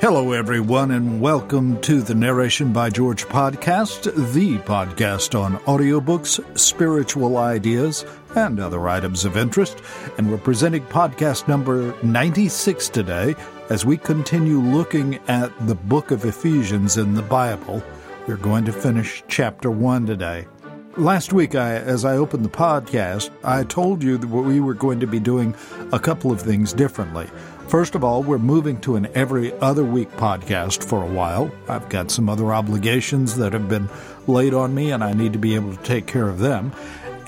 Hello, everyone, and welcome to the Narration by George podcast, the podcast on audiobooks, spiritual ideas, and other items of interest. And we're presenting podcast number 96 today as we continue looking at the book of Ephesians in the Bible. We're going to finish chapter 1 today. Last week, I, as I opened the podcast, I told you that we were going to be doing a couple of things differently. First of all, we're moving to an every other week podcast for a while. I've got some other obligations that have been laid on me, and I need to be able to take care of them.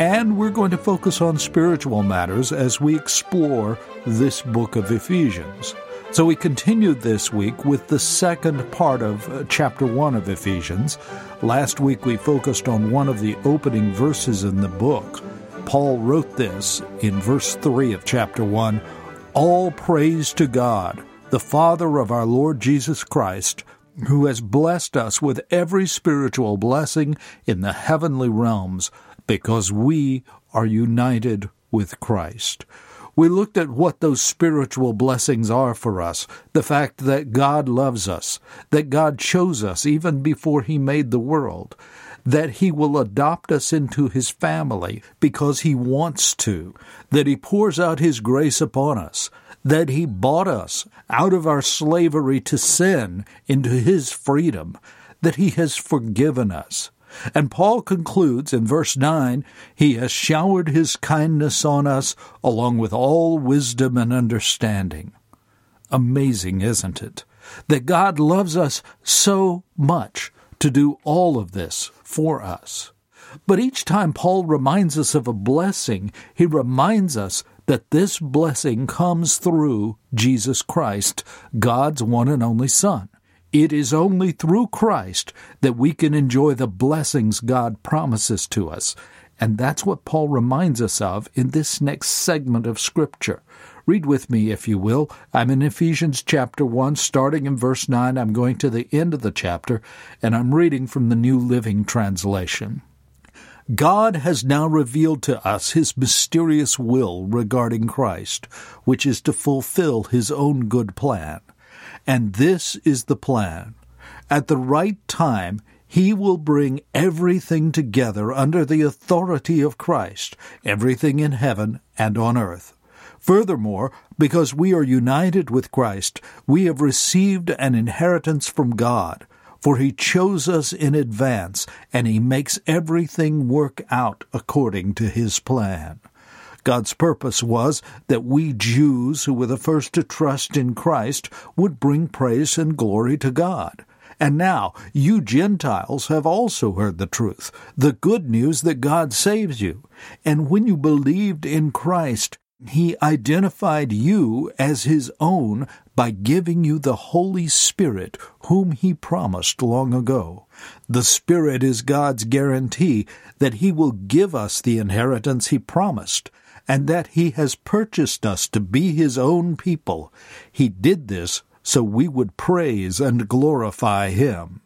And we're going to focus on spiritual matters as we explore this book of Ephesians. So we continued this week with the second part of uh, chapter 1 of Ephesians. Last week we focused on one of the opening verses in the book. Paul wrote this in verse 3 of chapter 1 all praise to God, the Father of our Lord Jesus Christ, who has blessed us with every spiritual blessing in the heavenly realms, because we are united with Christ. We looked at what those spiritual blessings are for us, the fact that God loves us, that God chose us even before He made the world, that He will adopt us into His family because He wants to, that He pours out His grace upon us, that He bought us out of our slavery to sin into His freedom, that He has forgiven us. And Paul concludes in verse 9, He has showered His kindness on us along with all wisdom and understanding. Amazing, isn't it? That God loves us so much to do all of this for us. But each time Paul reminds us of a blessing, he reminds us that this blessing comes through Jesus Christ, God's one and only Son. It is only through Christ that we can enjoy the blessings God promises to us. And that's what Paul reminds us of in this next segment of Scripture. Read with me, if you will. I'm in Ephesians chapter 1, starting in verse 9. I'm going to the end of the chapter, and I'm reading from the New Living Translation. God has now revealed to us his mysterious will regarding Christ, which is to fulfill his own good plan. And this is the plan. At the right time, he will bring everything together under the authority of Christ, everything in heaven and on earth. Furthermore, because we are united with Christ, we have received an inheritance from God, for he chose us in advance, and he makes everything work out according to his plan. God's purpose was that we Jews, who were the first to trust in Christ, would bring praise and glory to God. And now, you Gentiles have also heard the truth, the good news that God saves you. And when you believed in Christ, he identified you as His own by giving you the Holy Spirit, whom He promised long ago. The Spirit is God's guarantee that He will give us the inheritance He promised, and that He has purchased us to be His own people. He did this so we would praise and glorify Him.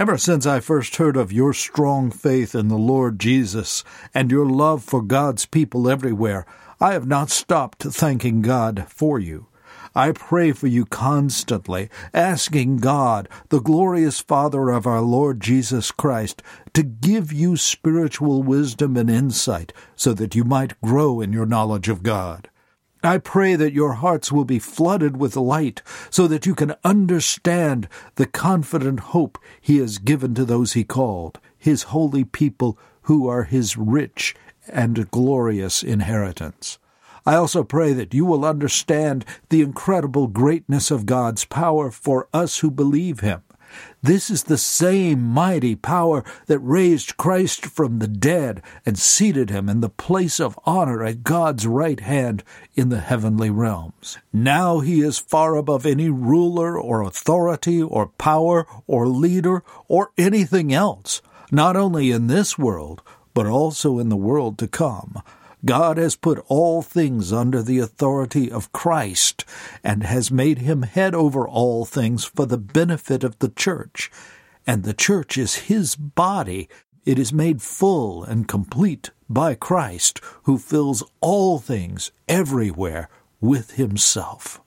Ever since I first heard of your strong faith in the Lord Jesus and your love for God's people everywhere, I have not stopped thanking God for you. I pray for you constantly, asking God, the glorious Father of our Lord Jesus Christ, to give you spiritual wisdom and insight so that you might grow in your knowledge of God. I pray that your hearts will be flooded with light so that you can understand the confident hope He has given to those He called, His holy people who are His rich and glorious inheritance. I also pray that you will understand the incredible greatness of God's power for us who believe Him. This is the same mighty power that raised Christ from the dead and seated him in the place of honor at God's right hand in the heavenly realms. Now he is far above any ruler or authority or power or leader or anything else, not only in this world, but also in the world to come. God has put all things under the authority of Christ and has made him head over all things for the benefit of the church. And the church is his body. It is made full and complete by Christ, who fills all things everywhere with himself.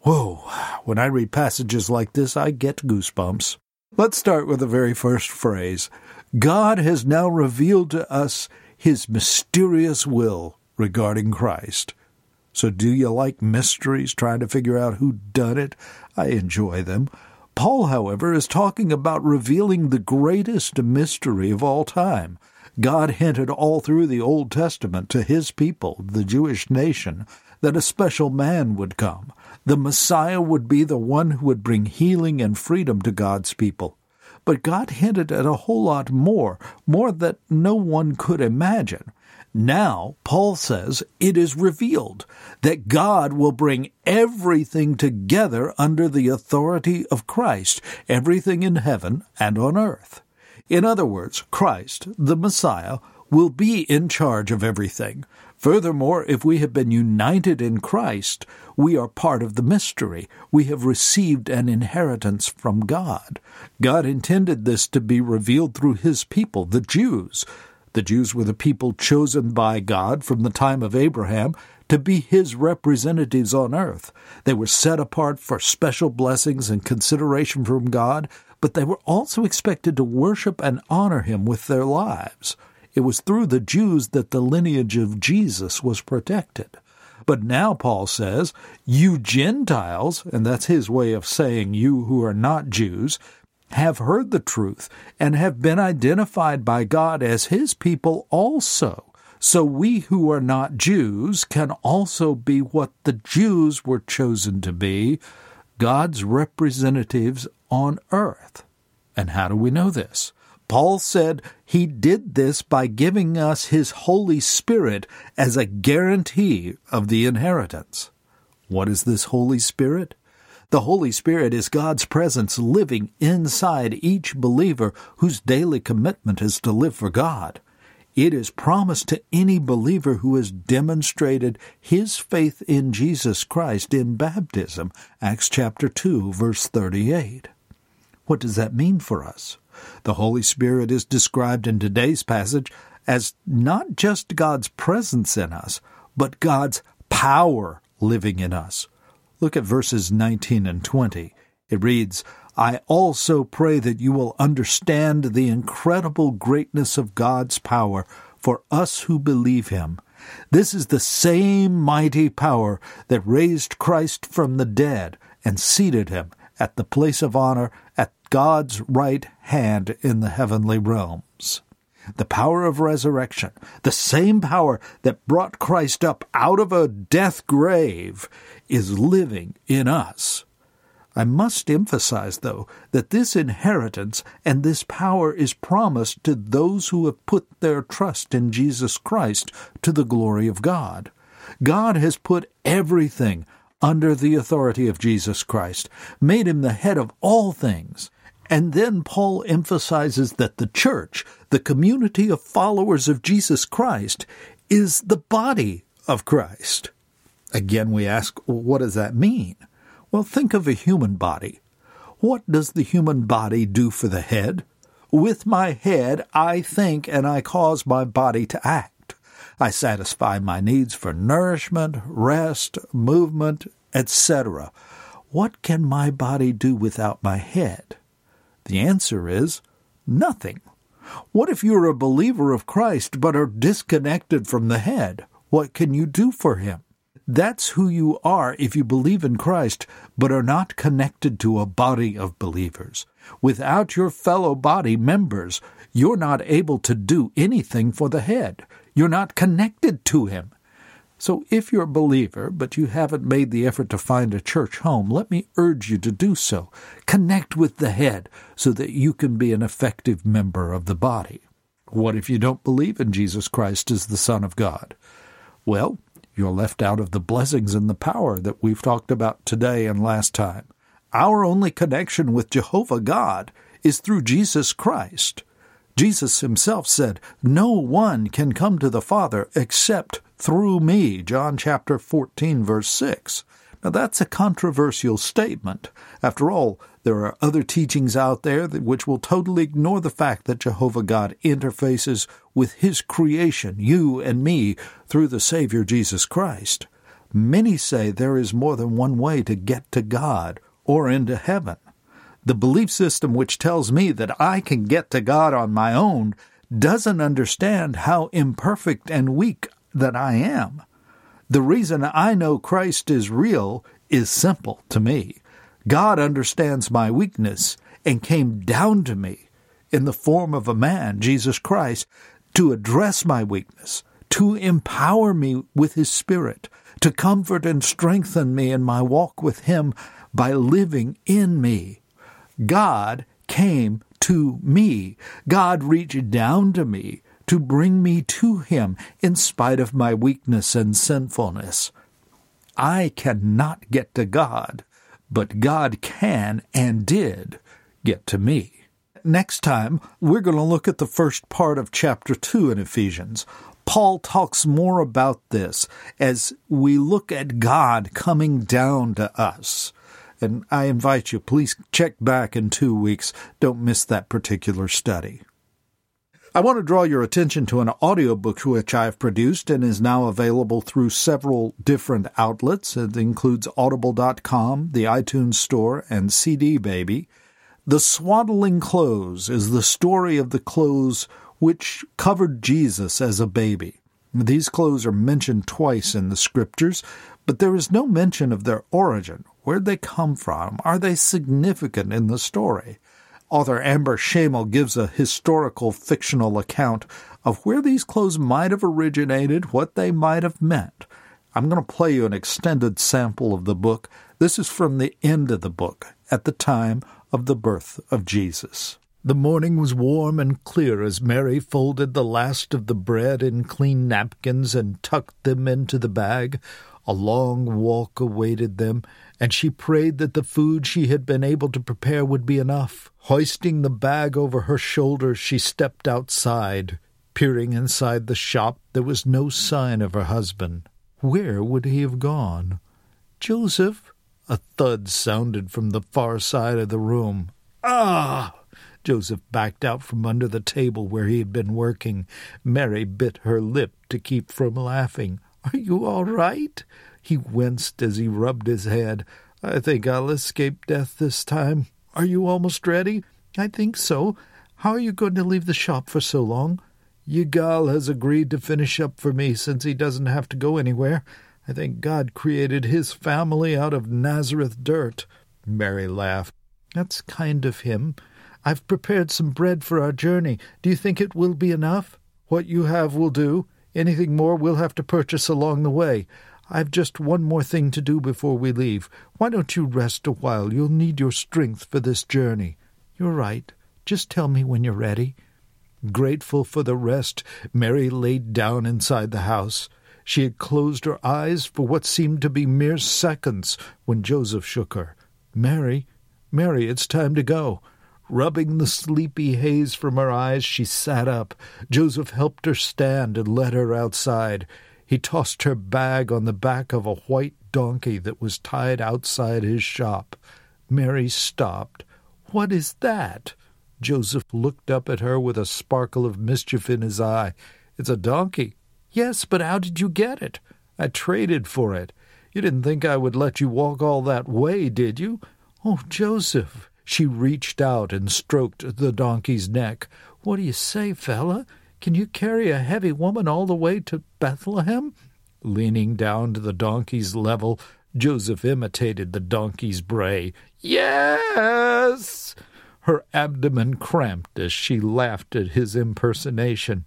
Whoa, when I read passages like this, I get goosebumps. Let's start with the very first phrase God has now revealed to us his mysterious will regarding Christ. So, do you like mysteries, trying to figure out who done it? I enjoy them. Paul, however, is talking about revealing the greatest mystery of all time. God hinted all through the Old Testament to his people, the Jewish nation, that a special man would come. The Messiah would be the one who would bring healing and freedom to God's people. But God hinted at a whole lot more, more that no one could imagine. Now, Paul says, it is revealed that God will bring everything together under the authority of Christ, everything in heaven and on earth. In other words, Christ, the Messiah, will be in charge of everything. Furthermore, if we have been united in Christ, we are part of the mystery. We have received an inheritance from God. God intended this to be revealed through His people, the Jews. The Jews were the people chosen by God from the time of Abraham to be His representatives on earth. They were set apart for special blessings and consideration from God, but they were also expected to worship and honor Him with their lives. It was through the Jews that the lineage of Jesus was protected. But now Paul says, You Gentiles, and that's his way of saying you who are not Jews, have heard the truth and have been identified by God as his people also. So we who are not Jews can also be what the Jews were chosen to be, God's representatives on earth. And how do we know this? Paul said he did this by giving us his Holy Spirit as a guarantee of the inheritance. What is this Holy Spirit? The Holy Spirit is God's presence living inside each believer whose daily commitment is to live for God. It is promised to any believer who has demonstrated his faith in Jesus Christ in baptism. Acts chapter 2 verse 38. What does that mean for us? The Holy Spirit is described in today's passage as not just God's presence in us, but God's power living in us. Look at verses 19 and 20. It reads, I also pray that you will understand the incredible greatness of God's power for us who believe him. This is the same mighty power that raised Christ from the dead and seated him at the place of honor at God's right hand in the heavenly realms. The power of resurrection, the same power that brought Christ up out of a death grave, is living in us. I must emphasize, though, that this inheritance and this power is promised to those who have put their trust in Jesus Christ to the glory of God. God has put everything under the authority of Jesus Christ, made him the head of all things, and then Paul emphasizes that the church, the community of followers of Jesus Christ, is the body of Christ. Again, we ask, what does that mean? Well, think of a human body. What does the human body do for the head? With my head, I think and I cause my body to act. I satisfy my needs for nourishment, rest, movement, etc. What can my body do without my head? The answer is nothing. What if you're a believer of Christ but are disconnected from the head? What can you do for him? That's who you are if you believe in Christ but are not connected to a body of believers. Without your fellow body members, you're not able to do anything for the head. You're not connected to him. So if you're a believer, but you haven't made the effort to find a church home, let me urge you to do so. Connect with the head so that you can be an effective member of the body. What if you don't believe in Jesus Christ as the Son of God? Well, you're left out of the blessings and the power that we've talked about today and last time. Our only connection with Jehovah God is through Jesus Christ. Jesus himself said, No one can come to the Father except through me. John chapter 14, verse 6. Now that's a controversial statement. After all, there are other teachings out there which will totally ignore the fact that Jehovah God interfaces with His creation, you and me, through the Savior Jesus Christ. Many say there is more than one way to get to God, or into heaven. The belief system which tells me that I can get to God on my own doesn't understand how imperfect and weak that I am. The reason I know Christ is real is simple to me. God understands my weakness and came down to me in the form of a man, Jesus Christ, to address my weakness, to empower me with His Spirit, to comfort and strengthen me in my walk with Him by living in me. God came to me. God reached down to me to bring me to Him in spite of my weakness and sinfulness. I cannot get to God, but God can and did get to me. Next time, we're going to look at the first part of chapter 2 in Ephesians. Paul talks more about this as we look at God coming down to us. And I invite you, please check back in two weeks. Don't miss that particular study. I want to draw your attention to an audiobook which I've produced and is now available through several different outlets. It includes audible.com, the iTunes Store, and CD Baby. The Swaddling Clothes is the story of the clothes which covered Jesus as a baby. These clothes are mentioned twice in the scriptures, but there is no mention of their origin. Where'd they come from? Are they significant in the story? Author Amber Schamel gives a historical fictional account of where these clothes might have originated, what they might have meant. I'm going to play you an extended sample of the book. This is from the end of the book, at the time of the birth of Jesus. The morning was warm and clear as Mary folded the last of the bread in clean napkins and tucked them into the bag. A long walk awaited them, and she prayed that the food she had been able to prepare would be enough. Hoisting the bag over her shoulders, she stepped outside. Peering inside the shop, there was no sign of her husband. Where would he have gone? Joseph? A thud sounded from the far side of the room. Ah! Joseph backed out from under the table where he had been working. Mary bit her lip to keep from laughing. Are you all right? He winced as he rubbed his head. I think I'll escape death this time. Are you almost ready? I think so. How are you going to leave the shop for so long? Yigal has agreed to finish up for me since he doesn't have to go anywhere. I think God created his family out of Nazareth dirt. Mary laughed. That's kind of him. I've prepared some bread for our journey. Do you think it will be enough? What you have will do. Anything more we'll have to purchase along the way. I've just one more thing to do before we leave. Why don't you rest a while? You'll need your strength for this journey. You're right. Just tell me when you're ready. Grateful for the rest, Mary laid down inside the house. She had closed her eyes for what seemed to be mere seconds when Joseph shook her. Mary, Mary, it's time to go. Rubbing the sleepy haze from her eyes, she sat up. Joseph helped her stand and led her outside. He tossed her bag on the back of a white donkey that was tied outside his shop. Mary stopped. What is that? Joseph looked up at her with a sparkle of mischief in his eye. It's a donkey. Yes, but how did you get it? I traded for it. You didn't think I would let you walk all that way, did you? Oh, Joseph! She reached out and stroked the donkey's neck. What do you say, fella? Can you carry a heavy woman all the way to Bethlehem? Leaning down to the donkey's level, Joseph imitated the donkey's bray. Yes! Her abdomen cramped as she laughed at his impersonation.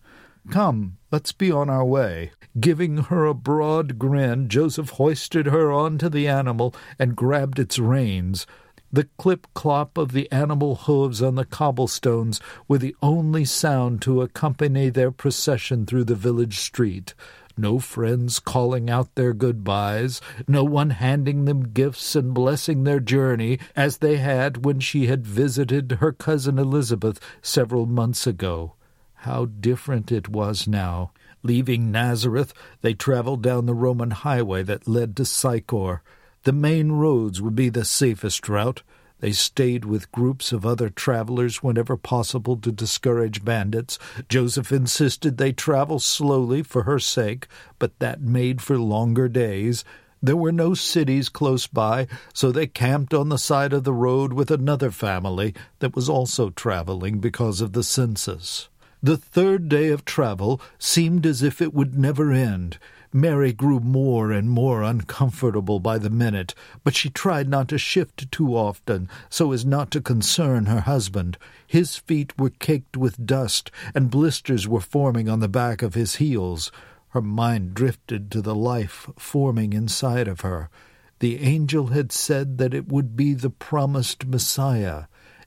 Come, let's be on our way. Giving her a broad grin, Joseph hoisted her onto the animal and grabbed its reins. The clip clop of the animal hooves on the cobblestones were the only sound to accompany their procession through the village street. No friends calling out their goodbyes, no one handing them gifts and blessing their journey as they had when she had visited her cousin Elizabeth several months ago. How different it was now. Leaving Nazareth, they traveled down the Roman highway that led to Sychar. The main roads would be the safest route. They stayed with groups of other travelers whenever possible to discourage bandits. Joseph insisted they travel slowly for her sake, but that made for longer days. There were no cities close by, so they camped on the side of the road with another family that was also traveling because of the census. The third day of travel seemed as if it would never end. Mary grew more and more uncomfortable by the minute, but she tried not to shift too often so as not to concern her husband. His feet were caked with dust, and blisters were forming on the back of his heels. Her mind drifted to the life forming inside of her. The angel had said that it would be the promised Messiah,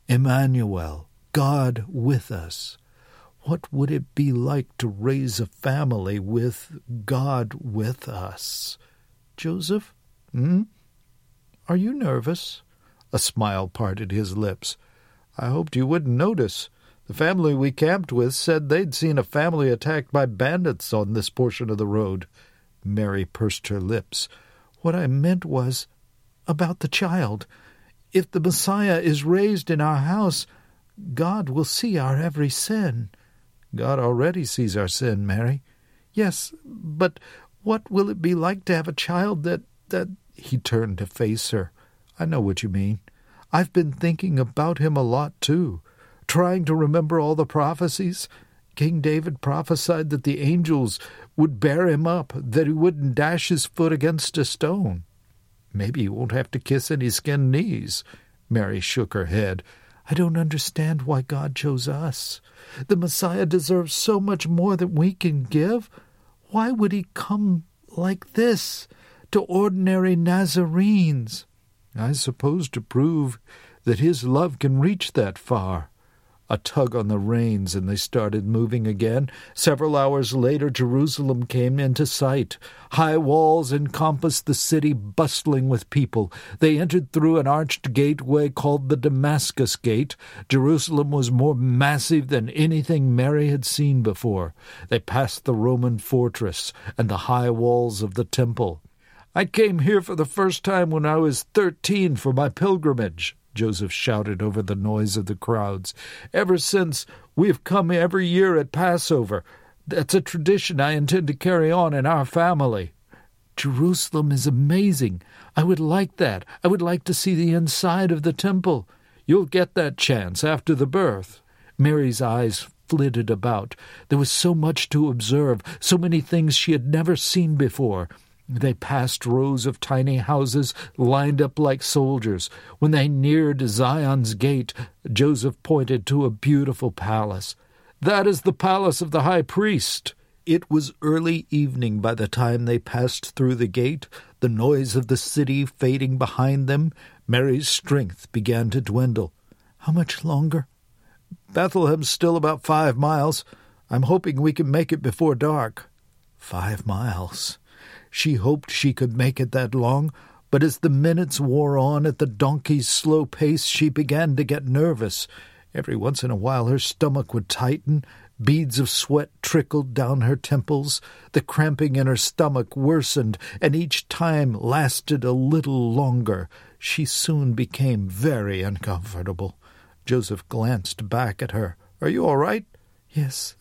Emmanuel, God with us. What would it be like to raise a family with God with us? Joseph? Hmm? Are you nervous? A smile parted his lips. I hoped you wouldn't notice. The family we camped with said they'd seen a family attacked by bandits on this portion of the road. Mary pursed her lips. What I meant was about the child. If the Messiah is raised in our house, God will see our every sin. God already sees our sin, Mary. Yes, but what will it be like to have a child that that he turned to face her. I know what you mean. I've been thinking about him a lot too trying to remember all the prophecies. King David prophesied that the angels would bear him up, that he wouldn't dash his foot against a stone. Maybe he won't have to kiss any skinned knees. Mary shook her head. I don't understand why God chose us. The Messiah deserves so much more than we can give. Why would he come like this to ordinary Nazarenes? I suppose to prove that his love can reach that far. A tug on the reins, and they started moving again. Several hours later, Jerusalem came into sight. High walls encompassed the city, bustling with people. They entered through an arched gateway called the Damascus Gate. Jerusalem was more massive than anything Mary had seen before. They passed the Roman fortress and the high walls of the temple. I came here for the first time when I was thirteen for my pilgrimage, Joseph shouted over the noise of the crowds. Ever since, we have come every year at Passover. That's a tradition I intend to carry on in our family. Jerusalem is amazing. I would like that. I would like to see the inside of the temple. You'll get that chance after the birth. Mary's eyes flitted about. There was so much to observe, so many things she had never seen before. They passed rows of tiny houses lined up like soldiers. When they neared Zion's gate, Joseph pointed to a beautiful palace. That is the palace of the high priest. It was early evening by the time they passed through the gate, the noise of the city fading behind them. Mary's strength began to dwindle. How much longer? Bethlehem's still about five miles. I'm hoping we can make it before dark. Five miles. She hoped she could make it that long, but as the minutes wore on at the donkey's slow pace, she began to get nervous. Every once in a while her stomach would tighten, beads of sweat trickled down her temples, the cramping in her stomach worsened, and each time lasted a little longer. She soon became very uncomfortable. Joseph glanced back at her. Are you all right? Yes,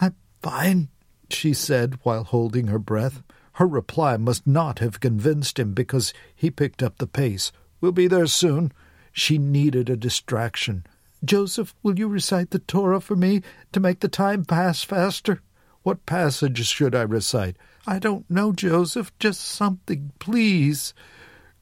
I'm fine, she said while holding her breath. Her reply must not have convinced him because he picked up the pace. We'll be there soon. She needed a distraction. Joseph, will you recite the Torah for me to make the time pass faster? What passage should I recite? I don't know, Joseph. Just something, please.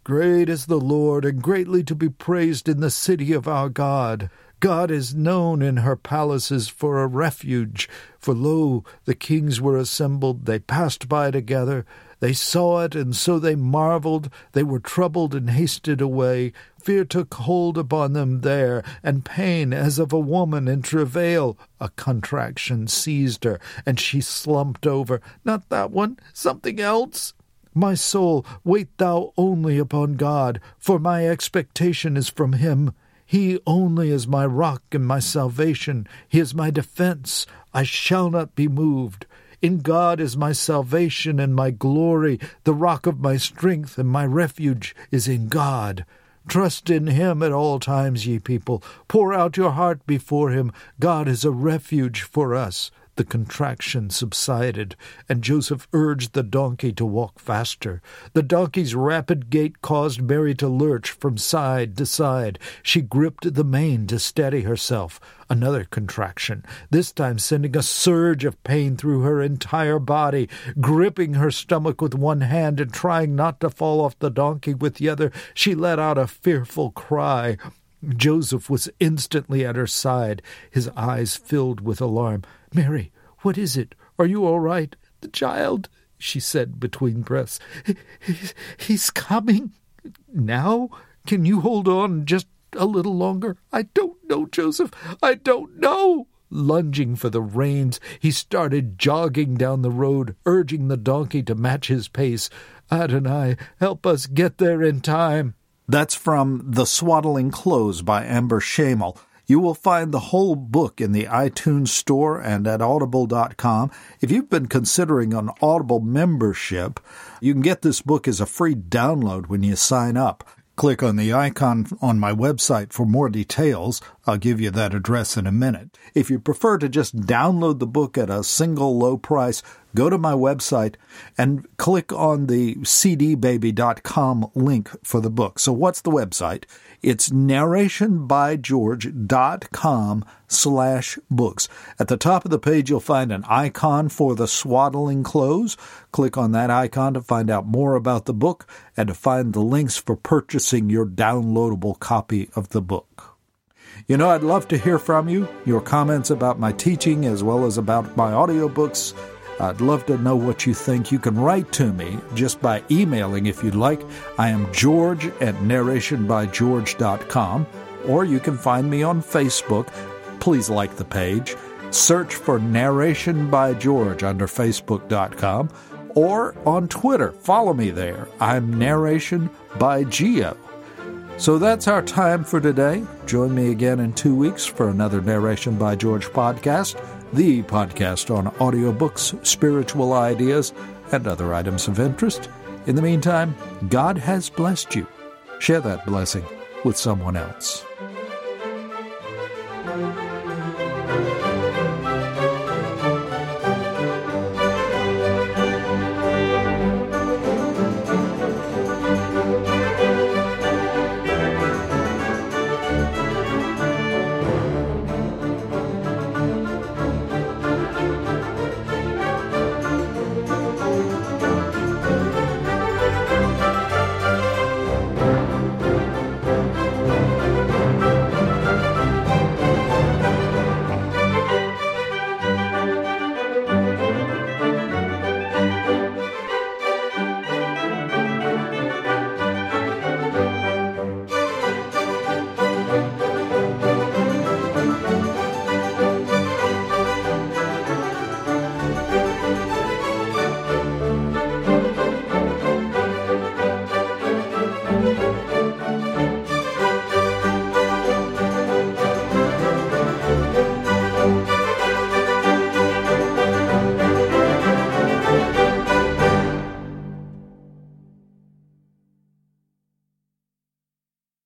Great is the Lord, and greatly to be praised in the city of our God. God is known in her palaces for a refuge. For lo, the kings were assembled, they passed by together. They saw it, and so they marveled. They were troubled and hasted away. Fear took hold upon them there, and pain as of a woman in travail. A contraction seized her, and she slumped over. Not that one, something else. My soul, wait thou only upon God, for my expectation is from him. He only is my rock and my salvation. He is my defense. I shall not be moved. In God is my salvation and my glory. The rock of my strength and my refuge is in God. Trust in him at all times, ye people. Pour out your heart before him. God is a refuge for us. The contraction subsided, and Joseph urged the donkey to walk faster. The donkey's rapid gait caused Mary to lurch from side to side. She gripped the mane to steady herself. Another contraction, this time sending a surge of pain through her entire body. Gripping her stomach with one hand and trying not to fall off the donkey with the other, she let out a fearful cry. Joseph was instantly at her side, his eyes filled with alarm. Mary, what is it? Are you all right? The child, she said between breaths. He's, coming. Now? Can you hold on just a little longer? I don't know, Joseph. I don't know. Lunging for the reins, he started jogging down the road, urging the donkey to match his pace. Adonai, help us get there in time. That's from The Swaddling Clothes by Amber Schamel. You will find the whole book in the iTunes Store and at audible.com. If you've been considering an Audible membership, you can get this book as a free download when you sign up. Click on the icon on my website for more details. I'll give you that address in a minute. If you prefer to just download the book at a single low price, go to my website and click on the cdbaby.com link for the book. So what's the website? It's narrationbygeorge.com slash books. At the top of the page, you'll find an icon for the swaddling clothes. Click on that icon to find out more about the book and to find the links for purchasing your downloadable copy of the book. You know, I'd love to hear from you, your comments about my teaching as well as about my audiobooks I'd love to know what you think. You can write to me just by emailing if you'd like. I am George at narrationbygeorge.com, or you can find me on Facebook. Please like the page. Search for Narration by George under Facebook.com or on Twitter. Follow me there. I'm Narration by Geo. So that's our time for today. Join me again in two weeks for another Narration by George podcast the podcast on audiobooks, spiritual ideas, and other items of interest. In the meantime, God has blessed you. Share that blessing with someone else.